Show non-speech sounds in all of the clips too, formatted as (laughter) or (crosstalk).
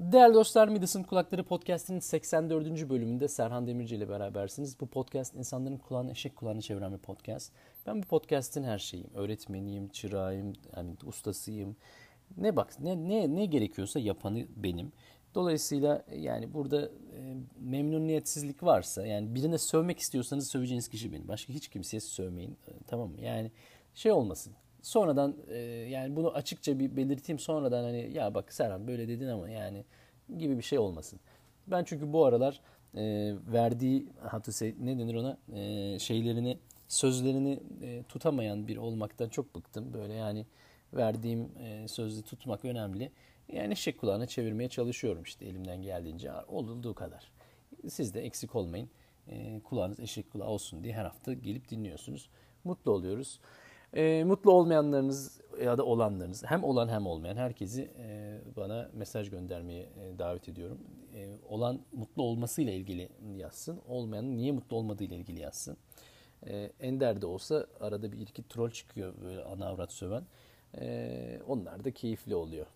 Değerli dostlar Midas'ın Kulakları Podcast'inin 84. bölümünde Serhan Demirci ile berabersiniz. Bu podcast insanların kulağını eşek kulağını çeviren bir podcast. Ben bu podcast'in her şeyiyim. Öğretmeniyim, çırağıyım, yani ustasıyım. Ne bak ne ne ne gerekiyorsa yapanı benim. Dolayısıyla yani burada e, memnuniyetsizlik varsa yani birine sövmek istiyorsanız söveceğiniz kişi benim. Başka hiç kimseye sövmeyin. E, tamam mı? Yani şey olmasın sonradan e, yani bunu açıkça bir belirteyim sonradan hani ya bak Serhan böyle dedin ama yani gibi bir şey olmasın. Ben çünkü bu aralar e, verdiği hatta ne denir ona e, şeylerini sözlerini e, tutamayan bir olmaktan çok bıktım. Böyle yani verdiğim e, sözü tutmak önemli. Yani eşek kulağına çevirmeye çalışıyorum işte elimden geldiğince olduğu kadar. Siz de eksik olmayın. E, kulağınız eşek kulağı olsun diye her hafta gelip dinliyorsunuz. Mutlu oluyoruz. E, mutlu olmayanlarınız ya da olanlarınız hem olan hem olmayan herkesi e, bana mesaj göndermeye e, davet ediyorum. E, olan mutlu olmasıyla ilgili yazsın. Olmayanın niye mutlu olmadığıyla ilgili yazsın. E, Ender de olsa arada bir iki troll çıkıyor böyle ana avrat söven. E, onlar da keyifli oluyor.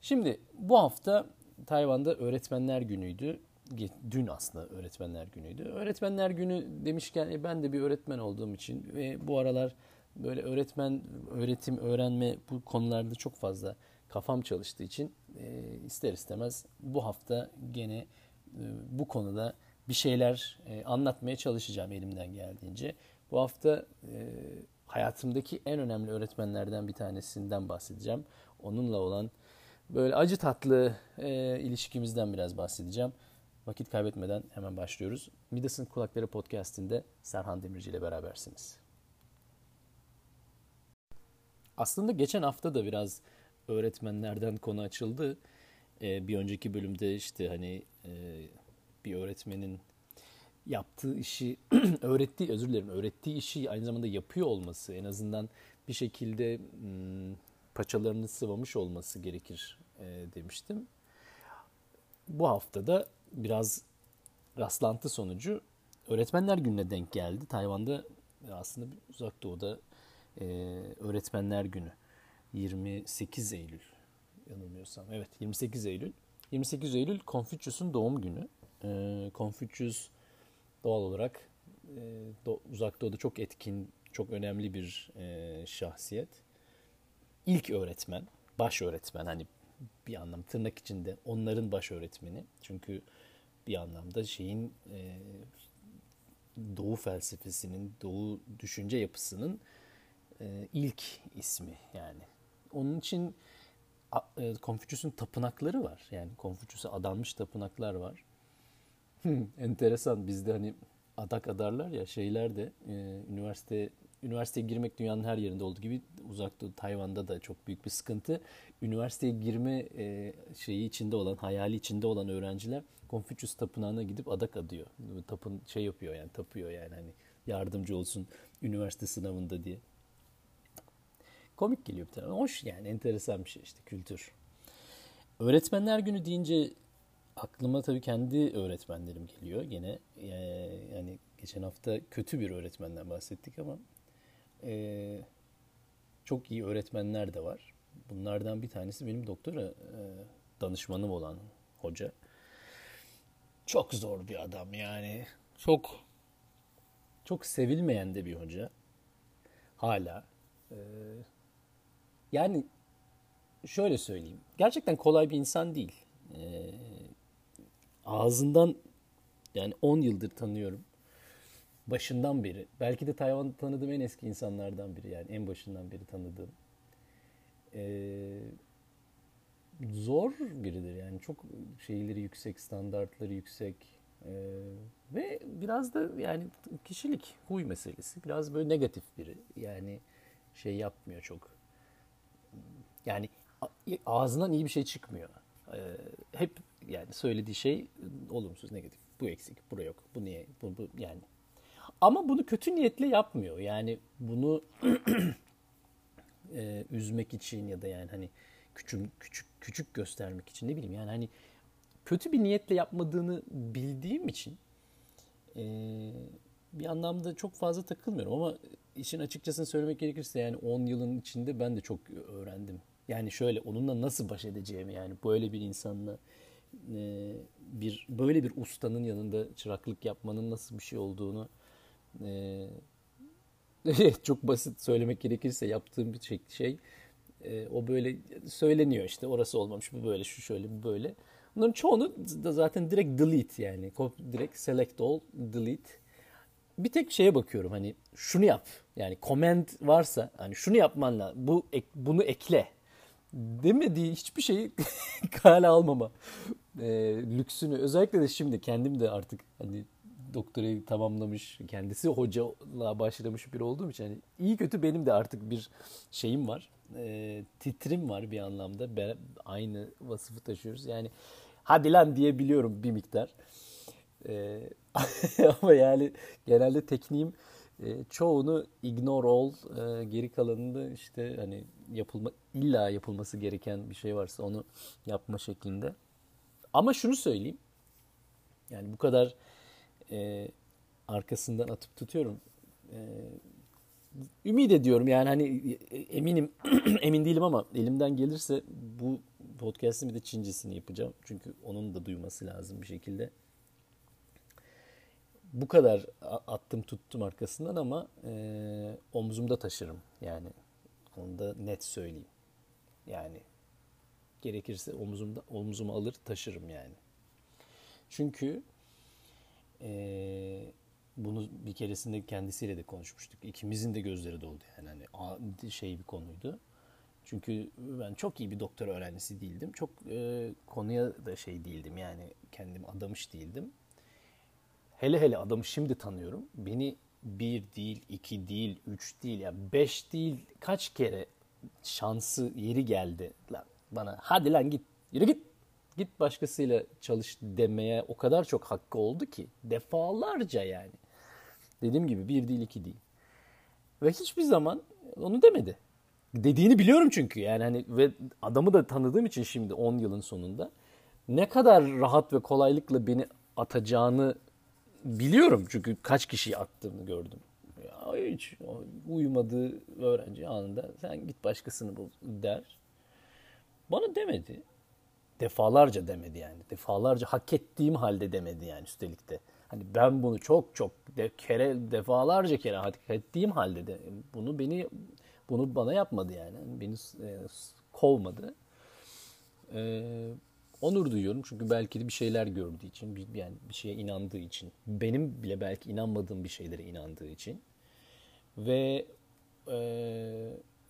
Şimdi bu hafta Tayvan'da Öğretmenler Günü'ydü. Dün aslında Öğretmenler Günü'ydü. Öğretmenler Günü demişken e, ben de bir öğretmen olduğum için ve bu aralar böyle öğretmen, öğretim, öğrenme bu konularda çok fazla kafam çalıştığı için e, ister istemez bu hafta gene e, bu konuda bir şeyler e, anlatmaya çalışacağım elimden geldiğince. Bu hafta e, hayatımdaki en önemli öğretmenlerden bir tanesinden bahsedeceğim. Onunla olan böyle acı tatlı e, ilişkimizden biraz bahsedeceğim. Vakit kaybetmeden hemen başlıyoruz. Midas'ın Kulakları Podcast'inde Serhan Demirci ile berabersiniz. Aslında geçen hafta da biraz öğretmenlerden konu açıldı. Ee, bir önceki bölümde işte hani e, bir öğretmenin yaptığı işi (clears throat) öğrettiği özür dilerim öğrettiği işi aynı zamanda yapıyor olması en azından bir şekilde hmm, paçalarını sıvamış olması gerekir e, demiştim. Bu hafta da biraz rastlantı sonucu öğretmenler gününe denk geldi. Tayvan'da aslında uzak doğuda e, Öğretmenler Günü 28 Eylül yanılmıyorsam. Evet 28 Eylül. 28 Eylül Konfüçyüs'ün doğum günü. E, Konfüçyüs doğal olarak e, do, uzak doğuda çok etkin, çok önemli bir e, şahsiyet. İlk öğretmen, baş öğretmen hani bir anlam tırnak içinde onların baş öğretmeni. Çünkü bir anlamda şeyin e, doğu felsefesinin, doğu düşünce yapısının e, ilk ismi yani. Onun için e, Konfüçyüs'ün tapınakları var. Yani Konfüçyüs'e adanmış tapınaklar var. (laughs) Enteresan bizde hani adak adarlar ya şeyler de e, üniversite üniversiteye girmek dünyanın her yerinde olduğu gibi uzak doğu Tayvan'da da çok büyük bir sıkıntı. Üniversiteye girme şeyi içinde olan, hayali içinde olan öğrenciler Konfüçyüs tapınağına gidip adak adıyor. Tapın şey yapıyor yani tapıyor yani hani yardımcı olsun üniversite sınavında diye. Komik geliyor bir tarafa. Hoş yani enteresan bir şey işte kültür. Öğretmenler günü deyince aklıma tabii kendi öğretmenlerim geliyor. Gene e, yani geçen hafta kötü bir öğretmenden bahsettik ama e, çok iyi öğretmenler de var. Bunlardan bir tanesi benim doktora e, danışmanım olan hoca. Çok zor bir adam yani. Çok çok sevilmeyen de bir hoca. Hala. E, yani şöyle söyleyeyim. Gerçekten kolay bir insan değil. E, ağzından yani 10 yıldır tanıyorum. Başından beri. Belki de Tayvan'da tanıdığım en eski insanlardan biri. Yani en başından beri tanıdığım. Ee, zor biridir yani. Çok şeyleri yüksek, standartları yüksek. Ee, ve biraz da yani kişilik, huy meselesi. Biraz böyle negatif biri. Yani şey yapmıyor çok. Yani ağzından iyi bir şey çıkmıyor. Ee, hep yani söylediği şey olumsuz, negatif. Bu eksik, bu yok, bu niye, bu, bu yani. Ama bunu kötü niyetle yapmıyor. Yani bunu (clears throat) e, üzmek için ya da yani hani küçük küçük küçük göstermek için ne bileyim yani hani kötü bir niyetle yapmadığını bildiğim için e, bir anlamda çok fazla takılmıyorum ama işin açıkçasını söylemek gerekirse yani 10 yılın içinde ben de çok öğrendim Yani şöyle onunla nasıl baş edeceğimi yani böyle bir insanla e, bir böyle bir ustanın yanında çıraklık yapmanın nasıl bir şey olduğunu e, (laughs) çok basit söylemek gerekirse yaptığım bir şey, şey e, o böyle söyleniyor işte orası olmamış bu böyle şu şöyle bu böyle. Bunların çoğunu da zaten direkt delete yani direkt select all delete. Bir tek şeye bakıyorum hani şunu yap yani comment varsa hani şunu yapman lazım bu bunu ekle demediği hiçbir şeyi (laughs) kale almama e, lüksünü özellikle de şimdi kendim de artık hani doktorayı tamamlamış, kendisi hocalığa başlamış bir olduğum için yani iyi kötü benim de artık bir şeyim var. E, titrim var bir anlamda. Be, aynı vasıfı taşıyoruz. Yani hadi lan diyebiliyorum bir miktar. E, (laughs) ama yani genelde tekniğim e, çoğunu ignore all, e, geri kalanında işte hani yapılma illa yapılması gereken bir şey varsa onu yapma şeklinde. Ama şunu söyleyeyim. Yani bu kadar e, arkasından atıp tutuyorum. E, ümit ediyorum yani hani eminim (clears throat) emin değilim ama elimden gelirse bu podcast'in bir de Çincesini yapacağım. Çünkü onun da duyması lazım bir şekilde. Bu kadar attım tuttum arkasından ama e, omzumda taşırım yani. Onu da net söyleyeyim. Yani gerekirse omzumda omzuma alır taşırım yani. Çünkü e, bunu bir keresinde kendisiyle de konuşmuştuk. İkimizin de gözleri doldu yani hani şey bir konuydu. Çünkü ben çok iyi bir doktor öğrencisi değildim. Çok e, konuya da şey değildim yani kendim adamış değildim. Hele hele adamı şimdi tanıyorum. Beni bir değil, iki değil, üç değil, yani beş değil kaç kere şansı yeri geldi lan bana. Hadi lan git, yürü git git başkasıyla çalış demeye o kadar çok hakkı oldu ki defalarca yani. Dediğim gibi bir değil iki değil. Ve hiçbir zaman onu demedi. Dediğini biliyorum çünkü yani hani ve adamı da tanıdığım için şimdi 10 yılın sonunda ne kadar rahat ve kolaylıkla beni atacağını biliyorum çünkü kaç kişiyi attığını gördüm. Hiç uyumadığı öğrenci anında sen git başkasını bul der. Bana demedi. Defalarca demedi yani. Defalarca hak ettiğim halde demedi yani üstelik de. Hani ben bunu çok çok de, kere defalarca kere hak ettiğim halde de bunu beni bunu bana yapmadı yani. yani beni e, kovmadı. E, onur duyuyorum çünkü belki de bir şeyler gördüğü için, bir, yani bir şeye inandığı için, benim bile belki inanmadığım bir şeylere inandığı için ve e,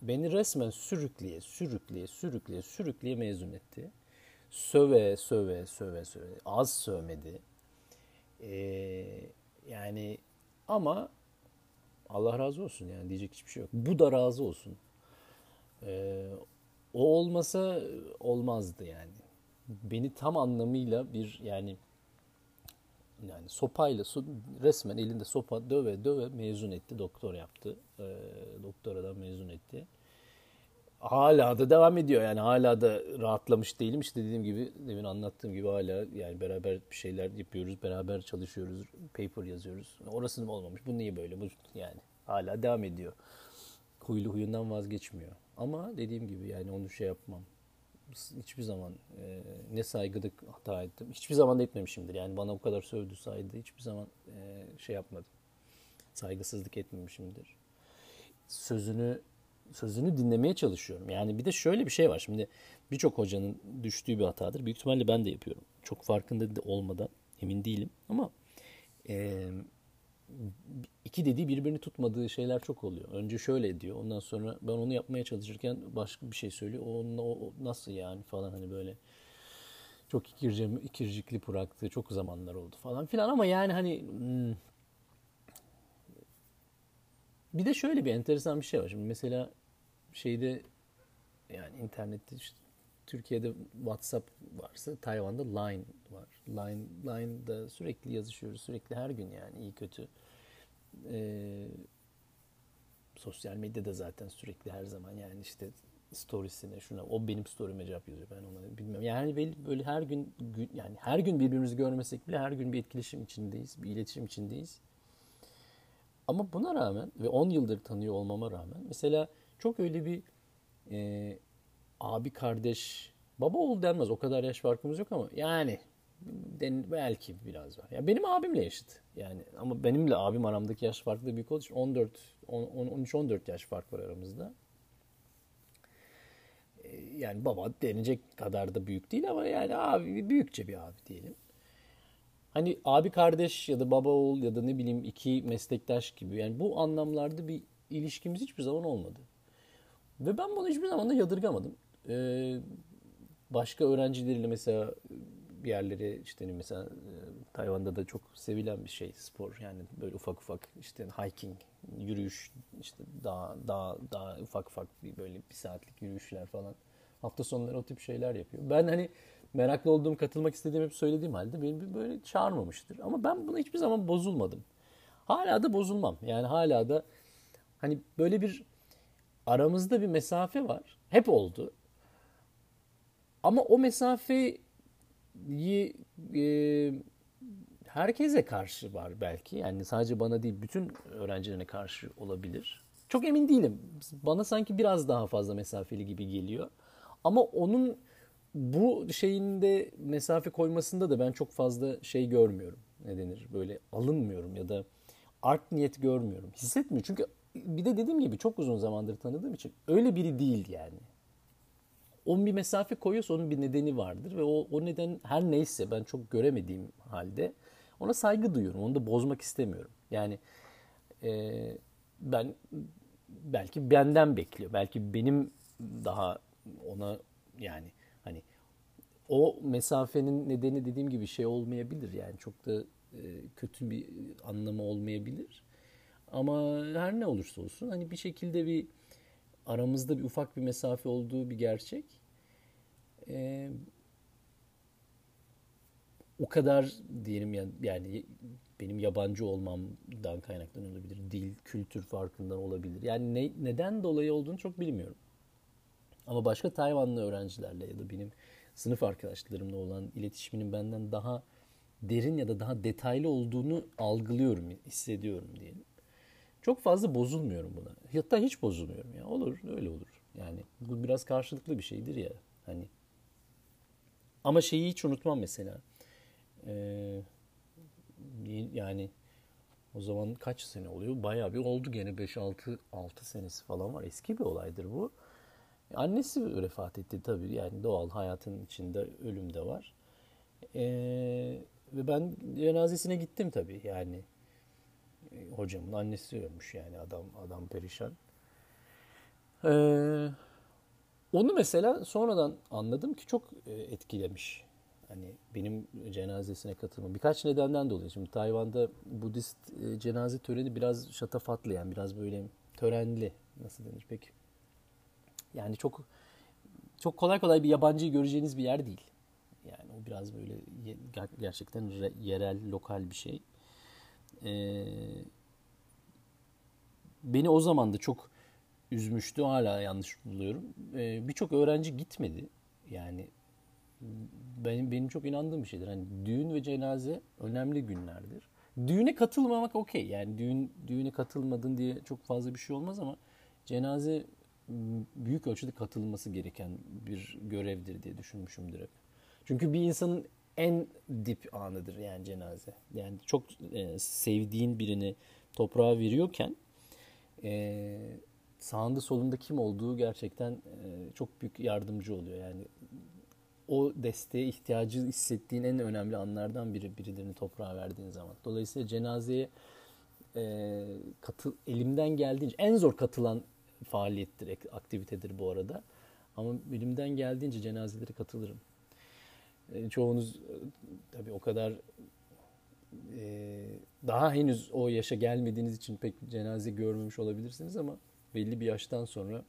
beni resmen sürükleye, sürükleye, sürükleye, sürükleye mezun etti söve söve söve söve az sövmedi. Ee, yani ama Allah razı olsun yani diyecek hiçbir şey yok. Bu da razı olsun. Ee, o olmasa olmazdı yani. Beni tam anlamıyla bir yani yani sopayla resmen elinde sopa döve döve mezun etti. Doktor yaptı. E, doktoradan mezun etti. Hala da devam ediyor. Yani hala da rahatlamış değilim. İşte dediğim gibi demin anlattığım gibi hala yani beraber bir şeyler yapıyoruz beraber çalışıyoruz paper yazıyoruz. Orası mı olmamış? Bu niye böyle? Bu yani hala devam ediyor. Huylu huyundan vazgeçmiyor. Ama dediğim gibi yani onu şey yapmam hiçbir zaman e, ne saygıda hata ettim hiçbir zaman da etmemişimdir yani bana o kadar sövdü saydı hiçbir zaman e, şey yapmadım saygısızlık etmemişimdir sözünü sözünü dinlemeye çalışıyorum. Yani bir de şöyle bir şey var. Şimdi birçok hocanın düştüğü bir hatadır. Büyük ihtimalle ben de yapıyorum. Çok farkında da olmadan emin değilim. Ama e, iki dediği birbirini tutmadığı şeyler çok oluyor. Önce şöyle diyor. Ondan sonra ben onu yapmaya çalışırken başka bir şey söylüyor. O, o, o nasıl yani falan hani böyle çok ikirci, ikircikli bıraktığı çok zamanlar oldu falan filan ama yani hani hmm, bir de şöyle bir enteresan bir şey var. Şimdi mesela şeyde yani internette işte Türkiye'de WhatsApp varsa Tayvan'da Line var. Line Line'da sürekli yazışıyoruz. Sürekli her gün yani iyi kötü. Ee, sosyal medyada zaten sürekli her zaman yani işte storiesine şuna o benim story'ime cevap yazıyor ben ona bilmiyorum. Yani böyle her gün yani her gün birbirimizi görmesek bile her gün bir etkileşim içindeyiz, bir iletişim içindeyiz. Ama buna rağmen ve 10 yıldır tanıyor olmama rağmen mesela çok öyle bir e, abi kardeş baba oğul denmez o kadar yaş farkımız yok ama yani den, belki biraz var. Ya benim abimle eşit. Yani ama benimle abim aramdaki yaş farkı da büyük olduğu için 14 13 14 yaş fark var aramızda. Ee, yani baba denecek kadar da büyük değil ama yani abi büyükçe bir abi diyelim. Hani abi kardeş ya da baba oğul ya da ne bileyim iki meslektaş gibi yani bu anlamlarda bir ilişkimiz hiçbir zaman olmadı. Ve ben bunu hiçbir zaman da yadırgamadım. Ee, başka öğrencileriyle mesela bir yerlere işte hani mesela e, Tayvan'da da çok sevilen bir şey spor yani böyle ufak ufak işte hiking, yürüyüş işte daha daha daha ufak ufak bir böyle bir saatlik yürüyüşler falan. Hafta sonları o tip şeyler yapıyor. Ben hani meraklı olduğum, katılmak istediğim hep söylediğim halde beni böyle çağırmamıştır. Ama ben buna hiçbir zaman bozulmadım. Hala da bozulmam. Yani hala da hani böyle bir aramızda bir mesafe var. Hep oldu. Ama o mesafeyi e, herkese karşı var belki. Yani sadece bana değil bütün öğrencilerine karşı olabilir. Çok emin değilim. Bana sanki biraz daha fazla mesafeli gibi geliyor. Ama onun bu şeyinde mesafe koymasında da ben çok fazla şey görmüyorum. Ne denir? Böyle alınmıyorum ya da art niyet görmüyorum. Hissetmiyor. Çünkü bir de dediğim gibi çok uzun zamandır tanıdığım için öyle biri değil yani. O bir mesafe koyuyorsa onun bir nedeni vardır ve o, o neden her neyse ben çok göremediğim halde ona saygı duyuyorum. Onu da bozmak istemiyorum. Yani e, ben belki benden bekliyor. Belki benim daha ona yani hani o mesafenin nedeni dediğim gibi şey olmayabilir yani çok da e, kötü bir anlamı olmayabilir. Ama her ne olursa olsun hani bir şekilde bir aramızda bir ufak bir mesafe olduğu bir gerçek. Ee, o kadar diyelim yani, yani benim yabancı olmamdan kaynaklanan olabilir. Dil, kültür farkından olabilir. Yani ne, neden dolayı olduğunu çok bilmiyorum. Ama başka Tayvanlı öğrencilerle ya da benim sınıf arkadaşlarımla olan iletişiminin benden daha derin ya da daha detaylı olduğunu algılıyorum, hissediyorum diyelim. Çok fazla bozulmuyorum buna. Hatta hiç bozulmuyorum ya. Olur, öyle olur. Yani bu biraz karşılıklı bir şeydir ya. Hani ama şeyi hiç unutmam mesela. Ee, yani o zaman kaç sene oluyor? Bayağı bir oldu gene 5-6 6 senesi falan var. Eski bir olaydır bu. Annesi vefat etti tabii. Yani doğal hayatın içinde ölüm de var. Ee, ve ben cenazesine gittim tabii. Yani hocamın annesi ölmüş yani adam adam perişan. Ee, onu mesela sonradan anladım ki çok e, etkilemiş. Hani benim cenazesine katılma. Birkaç nedenden dolayı. Şimdi Tayvan'da Budist e, cenaze töreni biraz şatafatlı yani biraz böyle törenli. Nasıl denir peki? Yani çok çok kolay kolay bir yabancıyı göreceğiniz bir yer değil. Yani o biraz böyle gerçekten yerel, lokal bir şey. Ee, beni o zaman da çok üzmüştü. Hala yanlış buluyorum. Ee, Birçok öğrenci gitmedi. Yani benim benim çok inandığım bir şeydir. Hani düğün ve cenaze önemli günlerdir. Düğüne katılmamak okey. Yani düğün düğüne katılmadın diye çok fazla bir şey olmaz ama cenaze büyük ölçüde katılması gereken bir görevdir diye düşünmüşümdür hep. Çünkü bir insanın en dip anıdır yani cenaze. Yani çok e, sevdiğin birini toprağa veriyorken e, sağında solunda kim olduğu gerçekten e, çok büyük yardımcı oluyor. Yani o desteğe ihtiyacı hissettiğin en önemli anlardan biri birilerini toprağa verdiğin zaman. Dolayısıyla cenazeye e, katıl, elimden geldiğince en zor katılan faaliyettir, aktivitedir bu arada. Ama elimden geldiğince cenazelere katılırım. E, çoğunuz e, tabii o kadar e, daha henüz o yaşa gelmediğiniz için pek cenaze görmemiş olabilirsiniz ama belli bir yaştan sonra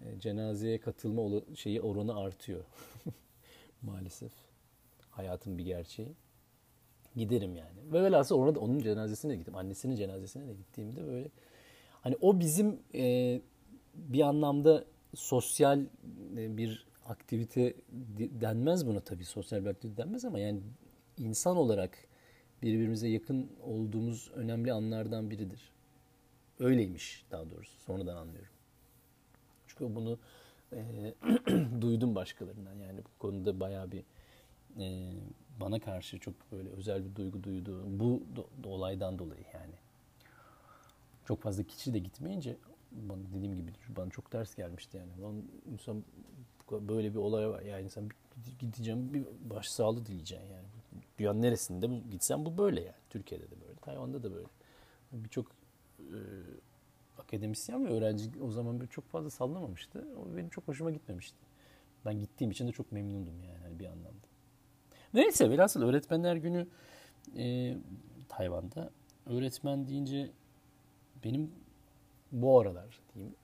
e, cenazeye katılma şeyi oranı artıyor. (laughs) Maalesef. Hayatın bir gerçeği. Giderim yani. Ve velhasıl orada onun cenazesine gittim. Annesinin cenazesine de gittiğimde böyle hani o bizim e, bir anlamda sosyal e, bir aktivite denmez buna tabii sosyal bir aktivite denmez ama yani insan olarak birbirimize yakın olduğumuz önemli anlardan biridir. Öyleymiş daha doğrusu sonradan anlıyorum. Çünkü bunu e, (clears throat) duydum başkalarından. Yani bu konuda bayağı bir e, bana karşı çok böyle özel bir duygu duydu. Bu do, olaydan dolayı yani. Çok fazla kişi de gitmeyince bana dediğim gibi bana çok ters gelmişti yani. Ben insan böyle bir olay var. Yani insan gideceğim bir başsağlığı dileyeceksin yani. Dünyanın neresinde bu, gitsen bu böyle yani. Türkiye'de de böyle. Tayvan'da da böyle. Birçok e, akademisyen ve öğrenci o zaman çok fazla sallamamıştı. O benim çok hoşuma gitmemişti. Ben gittiğim için de çok memnundum yani hani bir anlamda. Neyse velhasıl öğretmenler günü e, Tayvan'da. Öğretmen deyince benim bu aralar diyeyim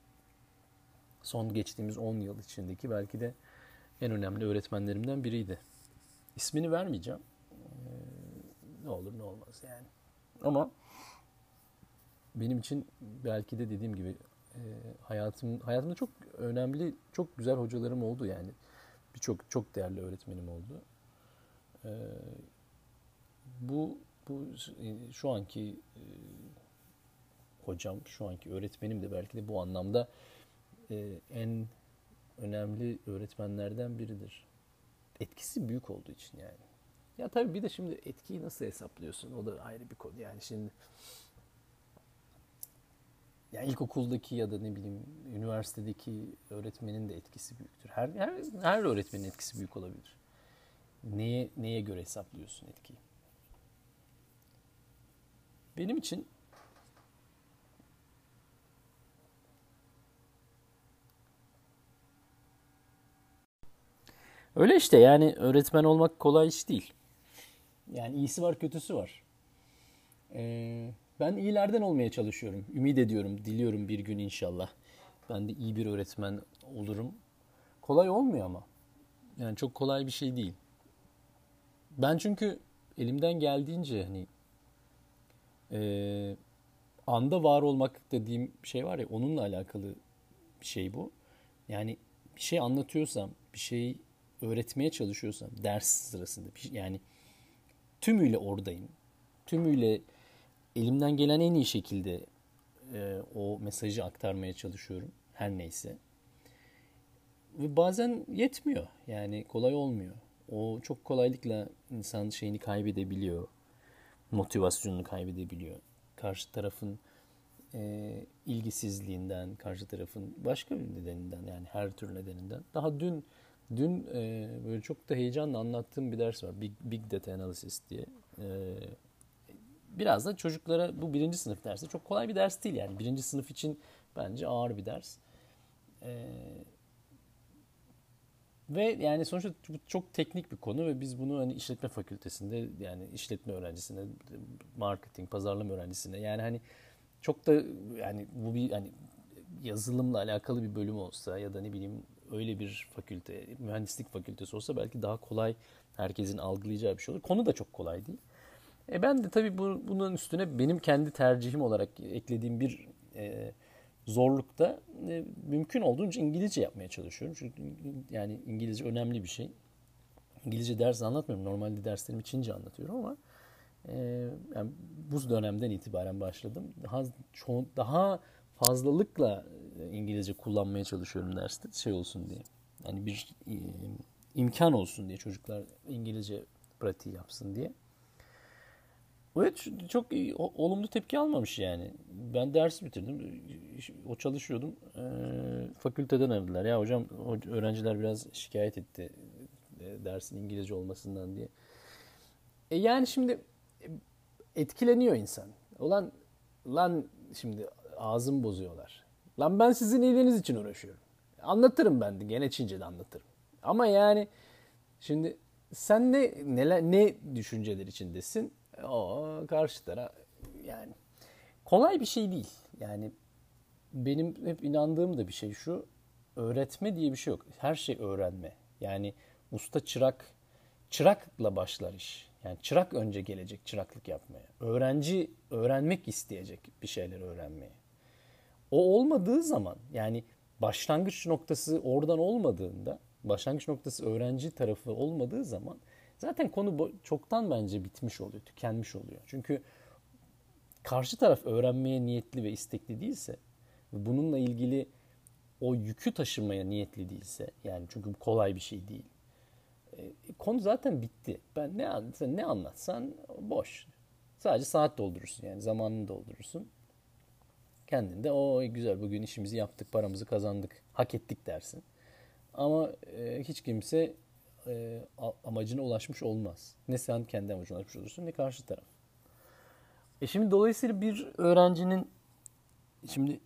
son geçtiğimiz 10 yıl içindeki belki de en önemli öğretmenlerimden biriydi. İsmini vermeyeceğim. Ee, ne olur ne olmaz yani. Ama benim için belki de dediğim gibi e, hayatım hayatımda çok önemli, çok güzel hocalarım oldu yani. Birçok çok değerli öğretmenim oldu. E, bu bu şu anki e, hocam, şu anki öğretmenim de belki de bu anlamda en önemli öğretmenlerden biridir. Etkisi büyük olduğu için yani. Ya tabii bir de şimdi etkiyi nasıl hesaplıyorsun? O da ayrı bir konu. Yani şimdi ya ilkokuldaki ya da ne bileyim üniversitedeki öğretmenin de etkisi büyüktür. Her her, her öğretmenin etkisi büyük olabilir. Neye neye göre hesaplıyorsun etkiyi? Benim için Öyle işte yani öğretmen olmak kolay iş değil. Yani iyisi var kötüsü var. Ee, ben iyilerden olmaya çalışıyorum. Ümit ediyorum, diliyorum bir gün inşallah. Ben de iyi bir öğretmen olurum. Kolay olmuyor ama. Yani çok kolay bir şey değil. Ben çünkü elimden geldiğince hani e, anda var olmak dediğim şey var ya onunla alakalı bir şey bu. Yani bir şey anlatıyorsam, bir şey öğretmeye çalışıyorsam ders sırasında şey, yani tümüyle oradayım. Tümüyle elimden gelen en iyi şekilde e, o mesajı aktarmaya çalışıyorum. Her neyse. Ve bazen yetmiyor. Yani kolay olmuyor. O çok kolaylıkla insan şeyini kaybedebiliyor. Motivasyonunu kaybedebiliyor. Karşı tarafın e, ilgisizliğinden, karşı tarafın başka bir nedeninden yani her tür nedeninden. Daha dün Dün e, böyle çok da heyecanla anlattığım bir ders var. Big, Big Data Analysis diye. E, biraz da çocuklara bu birinci sınıf dersi çok kolay bir ders değil yani. Birinci sınıf için bence ağır bir ders. E, ve yani sonuçta çok teknik bir konu ve biz bunu hani işletme fakültesinde yani işletme öğrencisinde, marketing, pazarlama öğrencisinde yani hani çok da yani bu bir hani yazılımla alakalı bir bölüm olsa ya da ne bileyim öyle bir fakülte, mühendislik fakültesi olsa belki daha kolay herkesin algılayacağı bir şey olur. Konu da çok kolay değil. E ben de tabii bu, bunun üstüne benim kendi tercihim olarak eklediğim bir e, zorlukta e, mümkün olduğunca İngilizce yapmaya çalışıyorum. Çünkü yani İngilizce önemli bir şey. İngilizce ders anlatmıyorum. Normalde derslerimi Çince anlatıyorum ama e, yani bu dönemden itibaren başladım. Daha, ço- daha fazlalıkla e, İngilizce kullanmaya çalışıyorum derste şey olsun diye. Yani bir e, imkan olsun diye çocuklar İngilizce pratiği yapsın diye. Evet çok olumlu tepki almamış yani. Ben dersi bitirdim. O çalışıyordum. E, fakülteden aradılar. Ya hocam öğrenciler biraz şikayet etti dersin İngilizce olmasından diye. E yani şimdi etkileniyor insan. Ulan lan şimdi ağzım bozuyorlar. Lan ben sizin iyiliğiniz için uğraşıyorum. Anlatırım ben de gene Çince'de anlatırım. Ama yani şimdi sen ne neler ne düşünceler içindesin? O karşı taraf yani kolay bir şey değil. Yani benim hep inandığım da bir şey şu. Öğretme diye bir şey yok. Her şey öğrenme. Yani usta çırak çırakla başlar iş. Yani çırak önce gelecek çıraklık yapmaya. Öğrenci öğrenmek isteyecek bir şeyler öğrenmeye. O olmadığı zaman yani başlangıç noktası oradan olmadığında, başlangıç noktası öğrenci tarafı olmadığı zaman zaten konu çoktan bence bitmiş oluyor, tükenmiş oluyor. Çünkü karşı taraf öğrenmeye niyetli ve istekli değilse ve bununla ilgili o yükü taşımaya niyetli değilse yani çünkü bu kolay bir şey değil. E, konu zaten bitti. Ben ne ne anlatsan boş. Sadece saat doldurursun yani zamanını doldurursun. Kendinde o güzel bugün işimizi yaptık, paramızı kazandık, hak ettik dersin. Ama e, hiç kimse e, amacına ulaşmış olmaz. Ne sen kendi amacına ulaşmış olursun ne karşı taraf. E şimdi dolayısıyla bir öğrencinin şimdi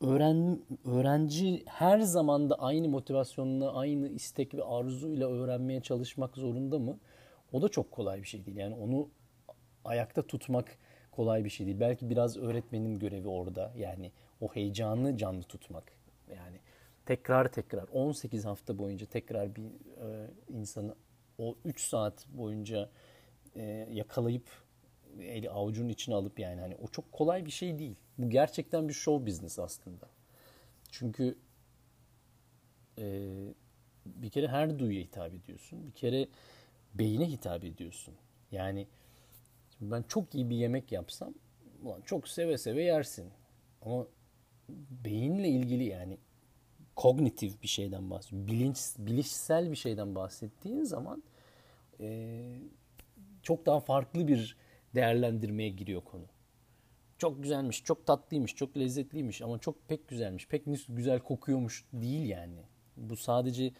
öğren öğrenci her zaman da aynı motivasyonla, aynı istek ve arzuyla öğrenmeye çalışmak zorunda mı? O da çok kolay bir şey değil. Yani onu ayakta tutmak kolay bir şey değil. Belki biraz öğretmenin görevi orada. Yani o heyecanı canlı tutmak. Yani tekrar tekrar 18 hafta boyunca tekrar bir e, insanı o 3 saat boyunca e, yakalayıp eli avucunun içine alıp yani hani o çok kolay bir şey değil. Bu gerçekten bir show business aslında. Çünkü e, bir kere her duyuya hitap ediyorsun. Bir kere beyine hitap ediyorsun. Yani ben çok iyi bir yemek yapsam ulan çok seve seve yersin. Ama beyinle ilgili yani kognitif bir şeyden bahsediyorsun. Bilinç, bilişsel bir şeyden bahsettiğin zaman e, çok daha farklı bir değerlendirmeye giriyor konu. Çok güzelmiş, çok tatlıymış, çok lezzetliymiş ama çok pek güzelmiş, pek güzel kokuyormuş değil yani. Bu sadece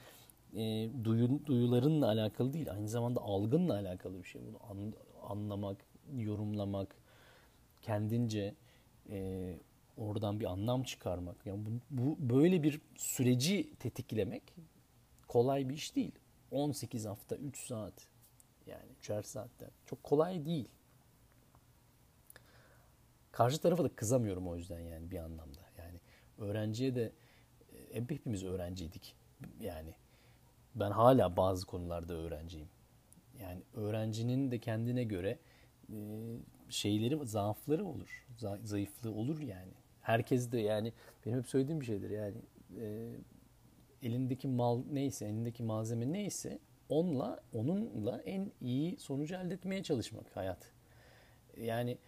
e, duyu, duyularınla alakalı değil, aynı zamanda algınla alakalı bir şey. Bunu an, anlamak, yorumlamak, kendince e, oradan bir anlam çıkarmak. Yani bu, bu böyle bir süreci tetiklemek kolay bir iş değil. 18 hafta, 3 saat yani 3'er saatte. Çok kolay değil. Karşı tarafa da kızamıyorum o yüzden yani bir anlamda. Yani öğrenciye de e, hepimiz öğrenciydik. Yani ben hala bazı konularda öğrenciyim. Yani öğrencinin de kendine göre şeyleri, zaafları olur. Zayıflığı olur yani. Herkes de yani benim hep söylediğim bir şeydir yani e, elindeki mal neyse, elindeki malzeme neyse onunla, onunla en iyi sonucu elde etmeye çalışmak hayat. Yani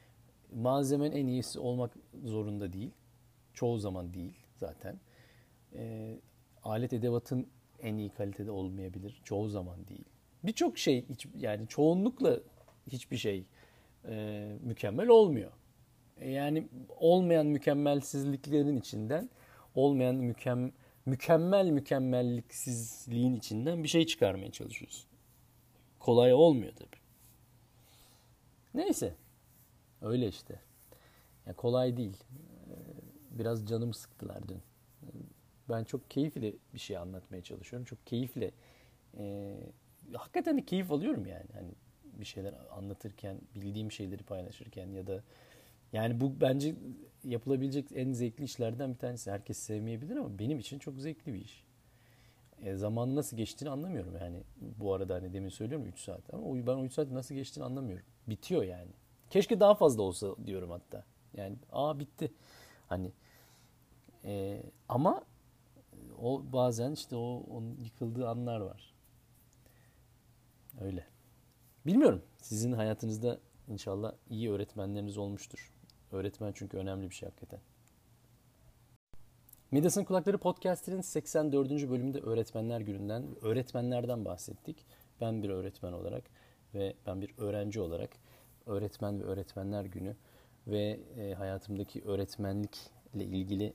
malzemen en iyisi olmak zorunda değil. Çoğu zaman değil zaten. E, alet edevatın en iyi kalitede olmayabilir. Çoğu zaman değil. Birçok şey hiç, yani çoğunlukla hiçbir şey e, mükemmel olmuyor. E, yani olmayan mükemmelsizliklerin içinden olmayan mükem, mükemmel mükemmelliksizliğin içinden bir şey çıkarmaya çalışıyorsun. Kolay olmuyor tabii. Neyse. Öyle işte. Yani kolay değil. E, biraz canım sıktılar dün. Ben çok keyifli bir şey anlatmaya çalışıyorum. Çok keyifle e, hakikaten de keyif alıyorum yani. Hani bir şeyler anlatırken, bildiğim şeyleri paylaşırken ya da yani bu bence yapılabilecek en zevkli işlerden bir tanesi. Herkes sevmeyebilir ama benim için çok zevkli bir iş. E, zaman nasıl geçtiğini anlamıyorum yani. Bu arada hani demin söylüyorum 3 saat ama ben o 3 saat nasıl geçtiğini anlamıyorum. Bitiyor yani. Keşke daha fazla olsa diyorum hatta. Yani aa bitti. Hani e, ama o bazen işte o onun yıkıldığı anlar var. Öyle. Bilmiyorum. Sizin hayatınızda inşallah iyi öğretmenleriniz olmuştur. Öğretmen çünkü önemli bir şey hakikaten. Midas'ın Kulakları Podcast'inin 84. bölümünde Öğretmenler Günü'nden, öğretmenlerden bahsettik. Ben bir öğretmen olarak ve ben bir öğrenci olarak Öğretmen ve Öğretmenler Günü ve e, hayatımdaki öğretmenlikle ilgili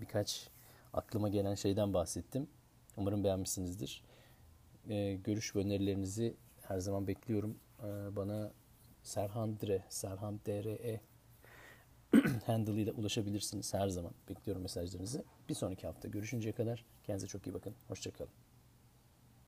birkaç aklıma gelen şeyden bahsettim. Umarım beğenmişsinizdir. E, görüş ve önerilerinizi her zaman bekliyorum. E, bana Serhan Dre, Serhan DRE (clears throat) handle ile ulaşabilirsiniz her zaman. Bekliyorum mesajlarınızı. Bir sonraki hafta görüşünceye kadar kendinize çok iyi bakın. Hoşçakalın.